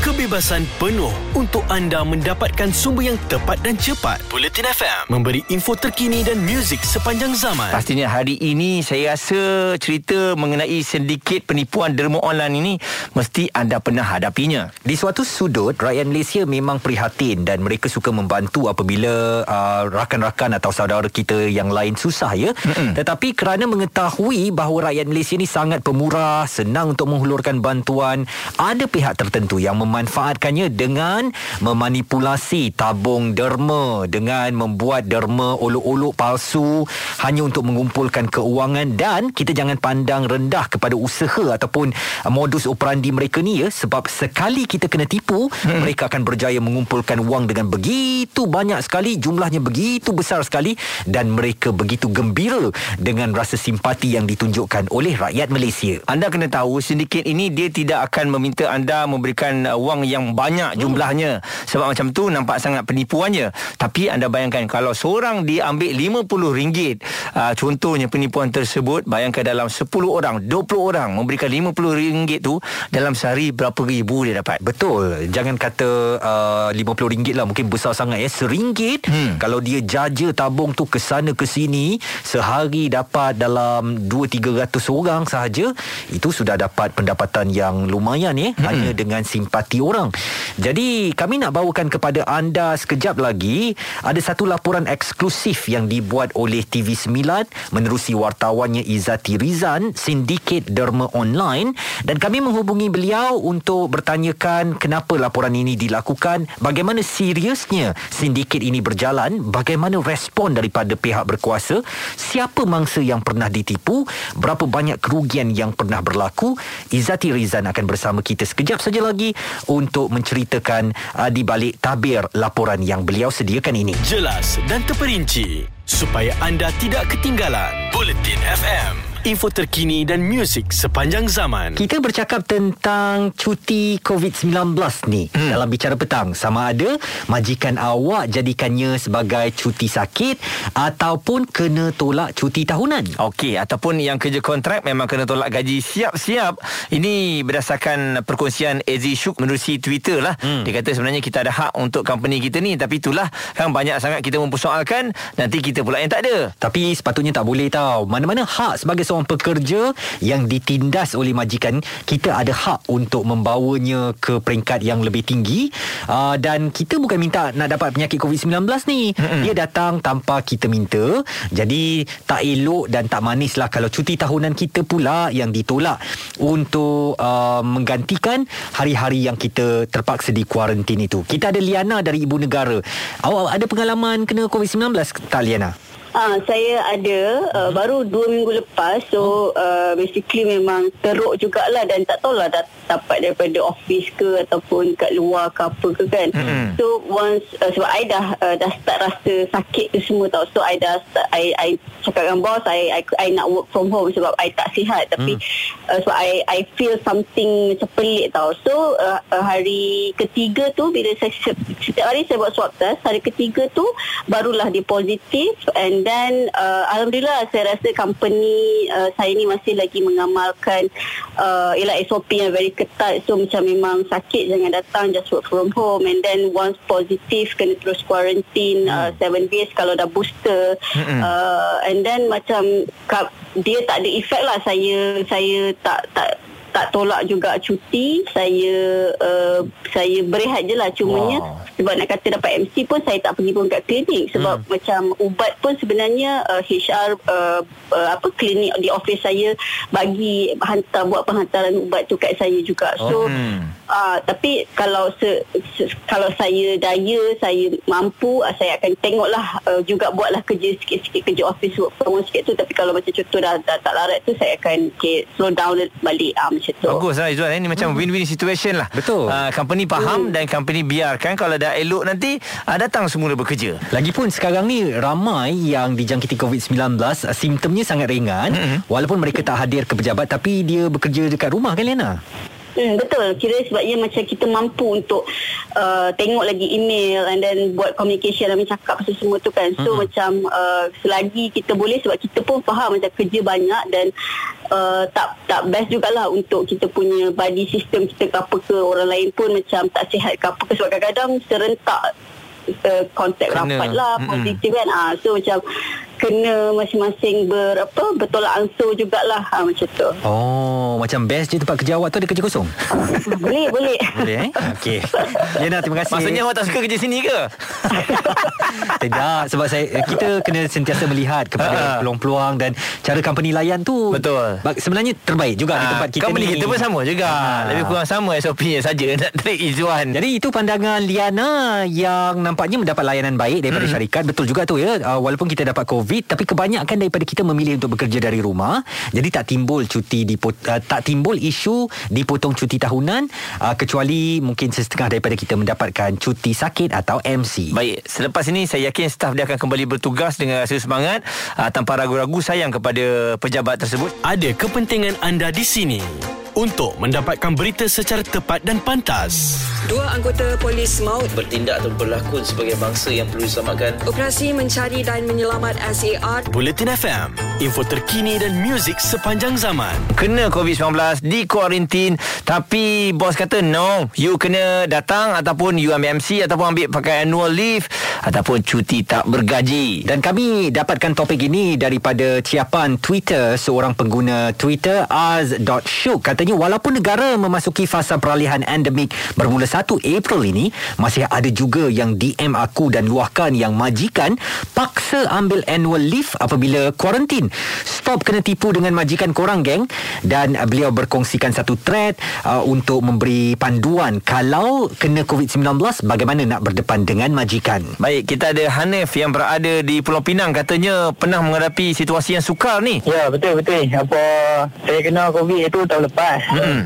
kebebasan penuh untuk anda mendapatkan sumber yang tepat dan cepat. Bulletin FM memberi info terkini dan muzik sepanjang zaman. Pastinya hari ini saya rasa cerita mengenai sedikit penipuan derma online ini mesti anda pernah hadapinya. Di suatu sudut, rakyat Malaysia memang prihatin dan mereka suka membantu apabila uh, rakan-rakan atau saudara kita yang lain susah ya. Mm-mm. Tetapi kerana mengetahui bahawa rakyat Malaysia ini sangat pemurah, senang untuk menghulurkan bantuan, ada pihak tertentu yang memanfaatkannya dengan memanipulasi tabung derma dengan membuat derma olok-olok palsu hanya untuk mengumpulkan keuangan dan kita jangan pandang rendah kepada usaha ataupun modus operandi mereka ni ya sebab sekali kita kena tipu hmm. mereka akan berjaya mengumpulkan wang dengan begitu banyak sekali jumlahnya begitu besar sekali dan mereka begitu gembira dengan rasa simpati yang ditunjukkan oleh rakyat Malaysia. Anda kena tahu sindiket ini dia tidak akan meminta anda memberikan uh, wang yang banyak jumlahnya. Sebab macam tu nampak sangat penipuannya. Tapi anda bayangkan kalau seorang dia ambil RM50 uh, contohnya penipuan tersebut bayangkan dalam 10 orang 20 orang memberikan RM50 tu dalam sehari berapa ribu dia dapat? Betul. Jangan kata uh, RM50 lah mungkin besar sangat ya. Seringgit. Hmm. kalau dia jaja tabung tu ke sana ke sini sehari dapat dalam 2-300 orang sahaja itu sudah dapat pendapatan yang lumayan ya. Hmm. hanya dengan simpati orang. Jadi kami nak bawakan kepada anda sekejap lagi ada satu laporan eksklusif yang dibuat oleh TV9 menerusi wartawannya Izati Rizan sindiket derma online dan kami menghubungi beliau untuk bertanyakan kenapa laporan ini dilakukan, bagaimana seriusnya sindiket ini berjalan, bagaimana respon daripada pihak berkuasa, siapa mangsa yang pernah ditipu, berapa banyak kerugian yang pernah berlaku. Izati Rizan akan bersama kita sekejap saja lagi untuk menceritakan uh, di balik tabir laporan yang beliau sediakan ini. Jelas dan terperinci supaya anda tidak ketinggalan. Bulletin FM info terkini dan muzik sepanjang zaman. Kita bercakap tentang cuti COVID-19 ni hmm. dalam bicara petang. Sama ada majikan awak jadikannya sebagai cuti sakit ataupun kena tolak cuti tahunan. Okey, ataupun yang kerja kontrak memang kena tolak gaji siap-siap. Ini berdasarkan perkongsian Ezi Syuk menerusi Twitter lah. Hmm. Dia kata sebenarnya kita ada hak untuk company kita ni tapi itulah kan banyak sangat kita mempersoalkan nanti kita pula yang tak ada. Tapi sepatutnya tak boleh tau. Mana-mana hak sebagai seorang pekerja yang ditindas oleh majikan kita ada hak untuk membawanya ke peringkat yang lebih tinggi. Uh, dan kita bukan minta nak dapat penyakit COVID-19 ni. Mm-hmm. dia datang tanpa kita minta. Jadi tak elok dan tak manis lah kalau cuti tahunan kita pula yang ditolak untuk uh, menggantikan hari-hari yang kita terpaksa di kuarantin itu. Kita ada Liana dari Ibu Negara. Awak ada pengalaman kena COVID-19 tak Liana? Ah, saya ada uh, baru dua minggu lepas so uh, basically memang teruk jugalah dan tak tahulah dah dapat daripada office ke ataupun kat luar ke apa ke kan. Mm-hmm. so once uh, sebab I dah uh, dah start rasa sakit tu semua tau. So I dah start, I, I cakap dengan boss I, I, I nak work from home sebab I tak sihat. Tapi mm. uh, sebab I, I feel something macam pelik tau. So uh, uh, hari ketiga tu bila saya setiap hari saya buat swab test hari ketiga tu barulah dia positif. And dan uh, alhamdulillah saya rasa company uh, saya ni masih lagi mengamalkan uh, ialah SOP yang very ketat. So macam memang sakit jangan datang just work from home. And then once positif kena terus quarantine 7 uh, days kalau dah booster. Uh, and then macam dia tak ada efek lah. Saya saya tak tak tak tolak juga cuti saya uh, saya berehat je lah cumanya wow. sebab nak kata dapat MC pun saya tak pergi pun kat klinik sebab hmm. macam ubat pun sebenarnya uh, HR uh, uh, apa klinik di office saya bagi hantar buat penghantaran ubat tu kat saya juga so oh. hmm. Uh, tapi kalau se, se, kalau saya daya saya mampu uh, saya akan tengoklah uh, juga buatlah kerja sikit-sikit kerja office work from home sikit tu. Tapi kalau macam contoh dah, dah tak larat tu saya akan okay, slow down balik uh, macam tu. Bagus lah Izzuan. Ini macam hmm. win-win situation lah. Betul. Uh, company faham hmm. dan company biarkan. Kalau dah elok nanti uh, datang semula bekerja. Lagipun sekarang ni ramai yang dijangkiti COVID-19 uh, simptomnya sangat ringan. Hmm. walaupun mereka tak hadir ke pejabat tapi dia bekerja dekat rumah kan Lena Hmm, betul. Kira sebabnya macam kita mampu untuk uh, tengok lagi email and then buat communication dan cakap pasal semua tu kan. So mm-hmm. macam uh, selagi kita boleh sebab kita pun faham macam kerja banyak dan uh, tak tak best jugalah untuk kita punya body system kita ke apa ke orang lain pun macam tak sihat ke apa ke sebab kadang-kadang serentak uh, kontak rapat lah positif kan. Ah, so macam kena masing-masing ber apa bertolak ansur jugalah ha, macam tu. Oh, macam best je tempat kerja awak tu ada kerja kosong. boleh, boleh. Boleh eh? Okey. Lena, terima kasih. Maksudnya awak tak suka kerja sini ke? Tidak, sebab saya kita kena sentiasa melihat kepada Ha. peluang-peluang dan cara company layan tu. Betul. Sebenarnya terbaik juga di Ah, tempat kita company ni. kita pun sama juga. Ah. Lebih kurang sama SOP-nya saja nak tarik Izzuan. Jadi itu pandangan Liana yang nampaknya mendapat layanan baik daripada hmm. syarikat. Betul juga tu ya. Uh, walaupun kita dapat COVID tapi kebanyakan daripada kita memilih untuk bekerja dari rumah. Jadi tak timbul cuti dipot, uh, tak timbul isu dipotong cuti tahunan uh, kecuali mungkin setengah daripada kita mendapatkan cuti sakit atau MC. Baik, selepas ini saya yakin staf dia akan kembali bertugas dengan rasa semangat uh, tanpa ragu-ragu sayang kepada pejabat tersebut. Ada kepentingan anda di sini untuk mendapatkan berita secara tepat dan pantas. Dua anggota polis maut bertindak atau berlakon sebagai bangsa yang perlu diselamatkan. operasi mencari dan menyelamat SAR Buletin FM, info terkini dan muzik sepanjang zaman. Kena COVID-19 di kuarantin tapi bos kata no, you kena datang ataupun you ambil MC ataupun ambil pakai annual leave ataupun cuti tak bergaji. Dan kami dapatkan topik ini daripada ciapan Twitter seorang pengguna Twitter Az.Syuk katanya walaupun negara memasuki fasa peralihan endemik bermula 1 April ini masih ada juga yang DM aku dan luahkan yang majikan paksa ambil annual leave apabila kuarantin. Stop kena tipu dengan majikan korang geng dan uh, beliau berkongsikan satu thread uh, untuk memberi panduan kalau kena COVID-19 bagaimana nak berdepan dengan majikan. Baik, kita ada Hanif yang berada di Pulau Pinang katanya pernah menghadapi situasi yang sukar ni. Ya betul betul Apa Saya kena COVID itu tahun lepas Hmm.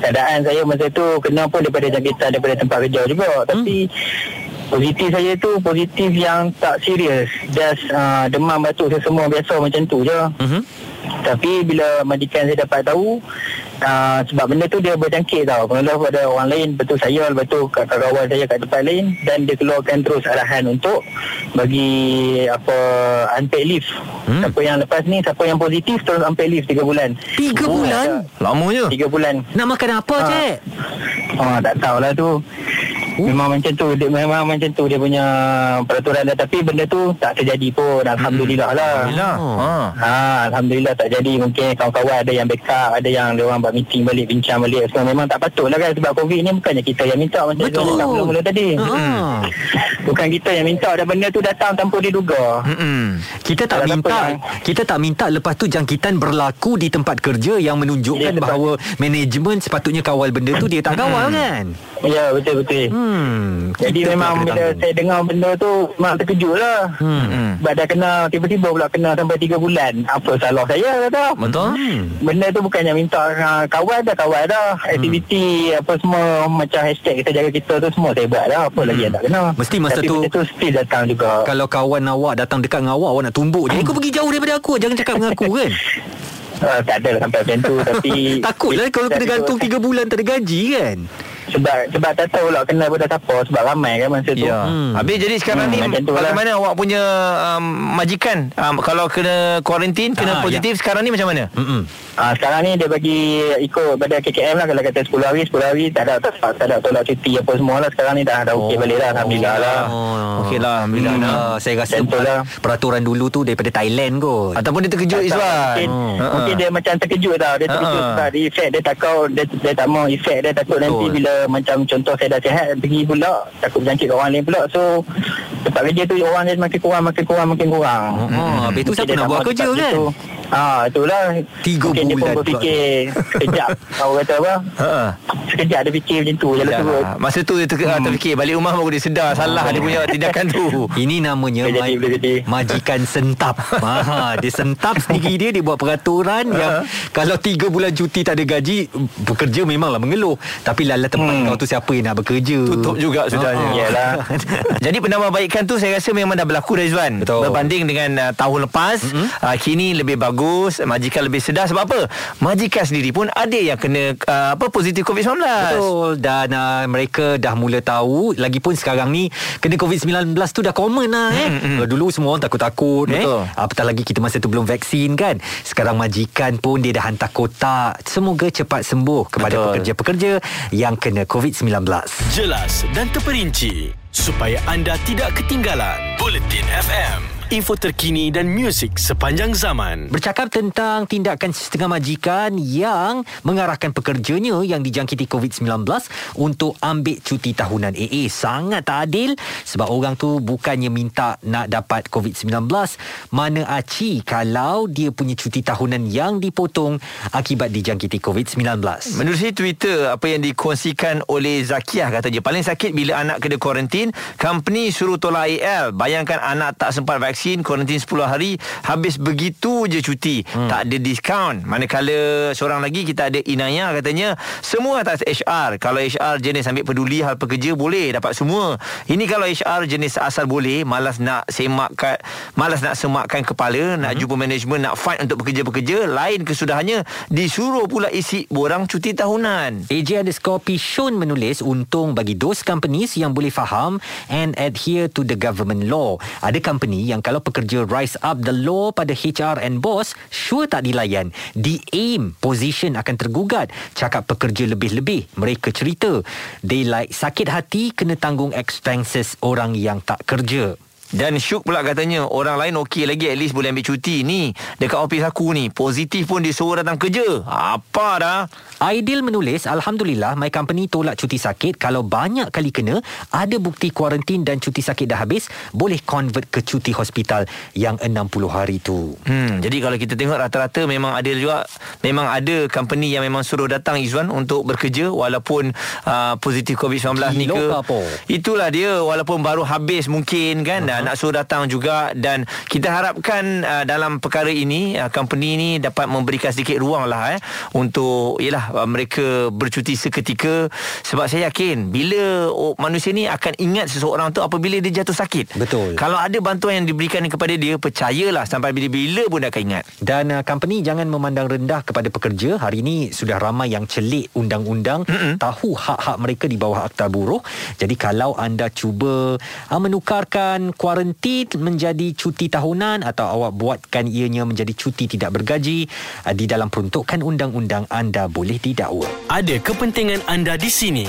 Keadaan saya masa tu Kena pun daripada jangkitan Daripada tempat kerja juga. Tapi Positif saya tu Positif yang tak serius. Just uh, demam batuk semua Biasa macam tu je. Mhm. Tapi bila majikan saya dapat tahu uh, Sebab benda tu dia berjangkit tau Pengeluar pada orang lain Betul saya Lepas tu kat kawan saya kat tempat lain Dan dia keluarkan terus arahan untuk Bagi apa Unpaid leave hmm? Siapa yang lepas ni Siapa yang positif Terus unpaid leave 3 bulan Tiga bulan? Lamanya. 3 bulan Nak makan apa, Ah. Cik? Oh tak tahulah tu Memang macam tu dia, Memang macam tu Dia punya peraturan dia. Tapi benda tu Tak terjadi pun. Alhamdulillah lah. Alhamdulillah. Ha. Ha, Alhamdulillah tak jadi. Mungkin kawan-kawan ada yang backup Ada yang dia orang buat meeting balik Bincang balik. Semua memang tak patut lah kan. Sebab COVID ni bukannya kita yang minta. Macam Betul. Betul. mula-mula tadi. Ah. Bukan kita yang minta. Dan benda tu datang tanpa diduga. Mm-mm. Kita tak Kalau minta yang- Kita tak minta Lepas tu jangkitan berlaku Di tempat kerja Yang menunjukkan bahawa Management sepatutnya kawal benda tu. Dia tak kawal kan Ya betul-betul Hmm Jadi memang bila tanggung. saya dengar benda tu Memang terkejut lah. Hmm. Sebab dah kena Tiba-tiba pula kena sampai 3 bulan. Apa salah saya kata. Betul? Hmm. Benda tu bukannya minta uh, kawan dah kawan dah. Aktiviti apa semua Macam hashtag kita jaga kita tu Semua saya buat dah Apa lagi yang tak kena. Mesti masa Tapi tu- benda tu still datang juga. Kalau kawan awak datang dekat dengan awak Awak nak tumbuk je Eh kau pergi jauh daripada aku Jangan cakap dengan aku kan? Uh, Tak ada lah sampai macam tu Tapi Takutlah kalau kena gantung 3 bulan Tak ada gaji kan Sebab sebab tak tahu lah Kena pada siapa Sebab ramai kan masa tu Ya. Hmm. Habis jadi sekarang Hmm, ni lah. bagaimana awak punya um, majikan um, kalau kena kuarantin, kena Ah, positif sekarang ni macam mana? Mm-mm. Ah, sekarang ni dia bagi ikut pada KKM lah kalau kata 10 hari 10 hari tak ada tak, tak ada tolak cuti apa semua lah sekarang ni dah dah okey balik dah alhamdulillah lah Oh. Okey lah, Alhamdulillah. Hmm. Nah. Ah, saya rasa Betul lah. peraturan dulu tu daripada Thailand kot. Ataupun dia terkejut Tak tahu, Izwan. mungkin, Ha-ha. mungkin dia macam terkejut tau Dia terkejut Ha-ha. sebab dia efek Dia takut dia, dia tak mau efek Dia takut Betul. nanti bila Macam contoh saya dah sihat Pergi pula Takut berjangkit ke orang lain pula So Tempat kerja tu Orang dia makin kurang Makin kurang Makin kurang Oh, habis tu Mungkin siapa dia nak buat kerja kan? Ah, itulah Tiga Mungkin dia bulan pun berfikir Sekejap Kau kata apa Ha-ha. Sekejap dia fikir macam tu Jalan Ya, turut Masa tu dia ter- hmm. terfikir balik rumah baru dia sedar salah dia punya tindakan tu. Ini namanya Boleh jadi, ma- boleh jadi. majikan sentap. ha, dia sentap sendiri dia dia buat peraturan yang kalau tiga bulan cuti tak ada gaji bekerja memanglah mengeluh. Tapi lala tempat Hmm. kau tu siapa yang nak bekerja? Tutup juga sudahnya. Ha, ha. Yalah. Jadi penambahbaikan tu saya rasa memang dah berlaku Rizwan. Betul. Berbanding dengan uh, tahun lepas, mm-hmm. uh, kini lebih bagus bagus majikan lebih sedar sebab apa majikan sendiri pun ada yang kena uh, apa positif COVID-19 Betul dan uh, mereka dah mula tahu lagipun sekarang ni kena COVID-19 tu dah common lah eh. Mm, mm. Uh, Dulu semua orang takut-takut eh. Betul. Apatah lagi kita masa tu belum vaksin kan. Sekarang majikan pun dia dah hantar kotak. Semoga cepat sembuh kepada Betul. pekerja-pekerja yang kena COVID-19. Jelas dan terperinci supaya anda tidak ketinggalan. Bulletin FM, info terkini dan muzik sepanjang zaman. Bercakap tentang tindakan setengah majikan yang mengarahkan pekerjanya yang dijangkiti COVID-19 untuk ambil cuti tahunan AA. Sangat tak adil sebab orang tu bukannya minta nak dapat COVID-19. Mana aci kalau dia punya cuti tahunan yang dipotong akibat dijangkiti COVID-19. Menerusi Twitter apa yang dikongsikan oleh Zakiah katanya paling sakit bila anak kena kuarantin company suruh tolak AL bayangkan anak tak sempat vaksin kuarantin 10 hari habis begitu je cuti. Hmm. tak ada diskaun manakala seorang lagi kita ada Inaya katanya semua atas HR kalau HR jenis ambil peduli hal pekerja boleh dapat semua. Ini kalau HR jenis asal boleh malas nak semakkan malas nak semakkan kepala nak jumpa management nak fight untuk pekerja-pekerja lain kesudahannya disuruh pula isi borang cuti tahunan. AJ underscore Pishun menulis untung bagi those companies yang boleh faham and adhere to the government law. Ada company yang kalau pekerja rise up the law pada HR and boss, sure tak dilayan. Di aim, position akan tergugat. Cakap pekerja lebih-lebih. Mereka cerita. They like sakit hati kena tanggung expenses orang yang tak kerja. Dan Syuk pula katanya Orang lain okey lagi At least boleh ambil cuti ni Dekat office aku ni Positif pun disuruh datang kerja Apa dah Aidil menulis, Alhamdulillah, my company tolak cuti sakit. Kalau banyak kali kena, ada bukti kuarantin dan cuti sakit dah habis, boleh convert ke cuti hospital yang 60 hari tu. Hmm, jadi kalau kita tengok rata-rata memang ada juga memang ada company yang memang suruh datang Izwan untuk bekerja walaupun uh, positif COVID-19 ni Gila ke. Itulah dia walaupun baru habis mungkin kan uh-huh. nak suruh datang juga dan kita harapkan uh, dalam perkara ini uh, company ni dapat memberikan sedikit ruang lah eh untuk yalah uh, mereka bercuti seketika sebab saya yakin bila oh, manusia ni akan ingat seseorang tu apabila dia jatuh sakit. Betul. Kalau ada bantuan yang diberikan kepada dia percayalah sampai bila-bila pun dia akan ingat. Dan uh, company jangan memandang rendah kepada pekerja. Hari ini sudah ramai yang celik undang-undang, Mm-mm. tahu hak-hak mereka di bawah akta buruh. Jadi kalau anda cuba uh, menukarkan kuarantin menjadi cuti tahunan atau awak buatkan ianya menjadi cuti tidak bergaji, uh, di dalam peruntukan undang-undang anda boleh didakwa. Ada kepentingan anda di sini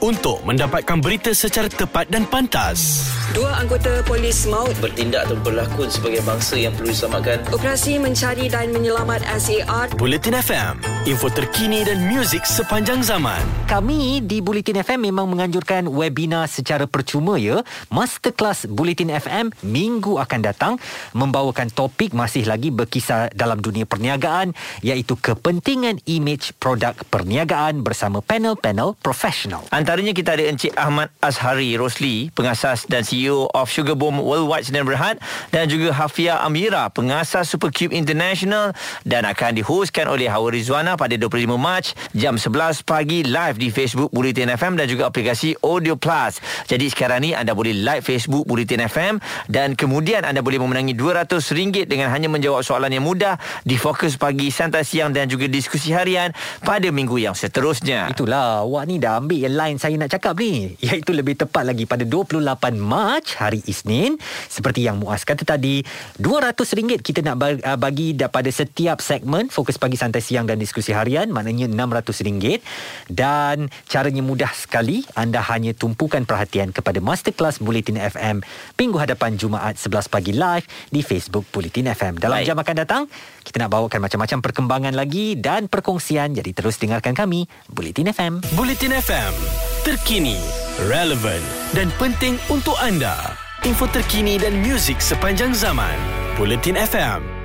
untuk mendapatkan berita secara tepat dan pantas. Dua anggota polis maut Bertindak atau berlakon sebagai bangsa yang perlu diselamatkan. operasi mencari dan menyelamat SAR Bulletin FM, info terkini dan muzik sepanjang zaman. Kami di Bulletin FM memang menganjurkan webinar secara percuma ya. Masterclass Bulletin FM minggu akan datang membawakan topik masih lagi berkisar dalam dunia perniagaan iaitu kepentingan image produk perniagaan bersama panel-panel profesional. Antaranya kita ada Encik Ahmad Azhari Rosli, pengasas dan CEO of Sugar Bomb Worldwide Sdn Berhad dan juga Hafia Amira, pengasas Supercube International dan akan dihostkan oleh Hawa Rizwana pada 25 Mac jam 11 pagi live di Facebook Bulletin FM dan juga aplikasi Audio Plus. Jadi sekarang ni anda boleh like Facebook Bulletin FM dan kemudian anda boleh memenangi RM200 dengan hanya menjawab soalan yang mudah di Fokus Pagi, Santai Siang dan juga diskusi harian pada minggu yang seterusnya. Itulah awak ni dah ambil yang line saya nak cakap ni iaitu lebih tepat lagi pada 28 Mac hari Isnin. Seperti yang Muaz kata tadi RM200 kita nak ba- ah, bagi daripada setiap segmen Fokus Pagi Santai Siang dan Diskusi Harian maknanya RM600 dan caranya mudah sekali anda hanya tumpukan perhatian kepada Masterclass Bulletin FM minggu hadapan Jumaat 11 pagi live di Facebook Bulletin FM dalam Baik. jam akan datang kita nak bawakan macam-macam perkembangan lagi dan perkongsian jadi terus dengarkan kami Bulletin FM Bulletin FM, terkini, relevan dan penting untuk anda. Info terkini dan muzik sepanjang zaman. Bulletin FM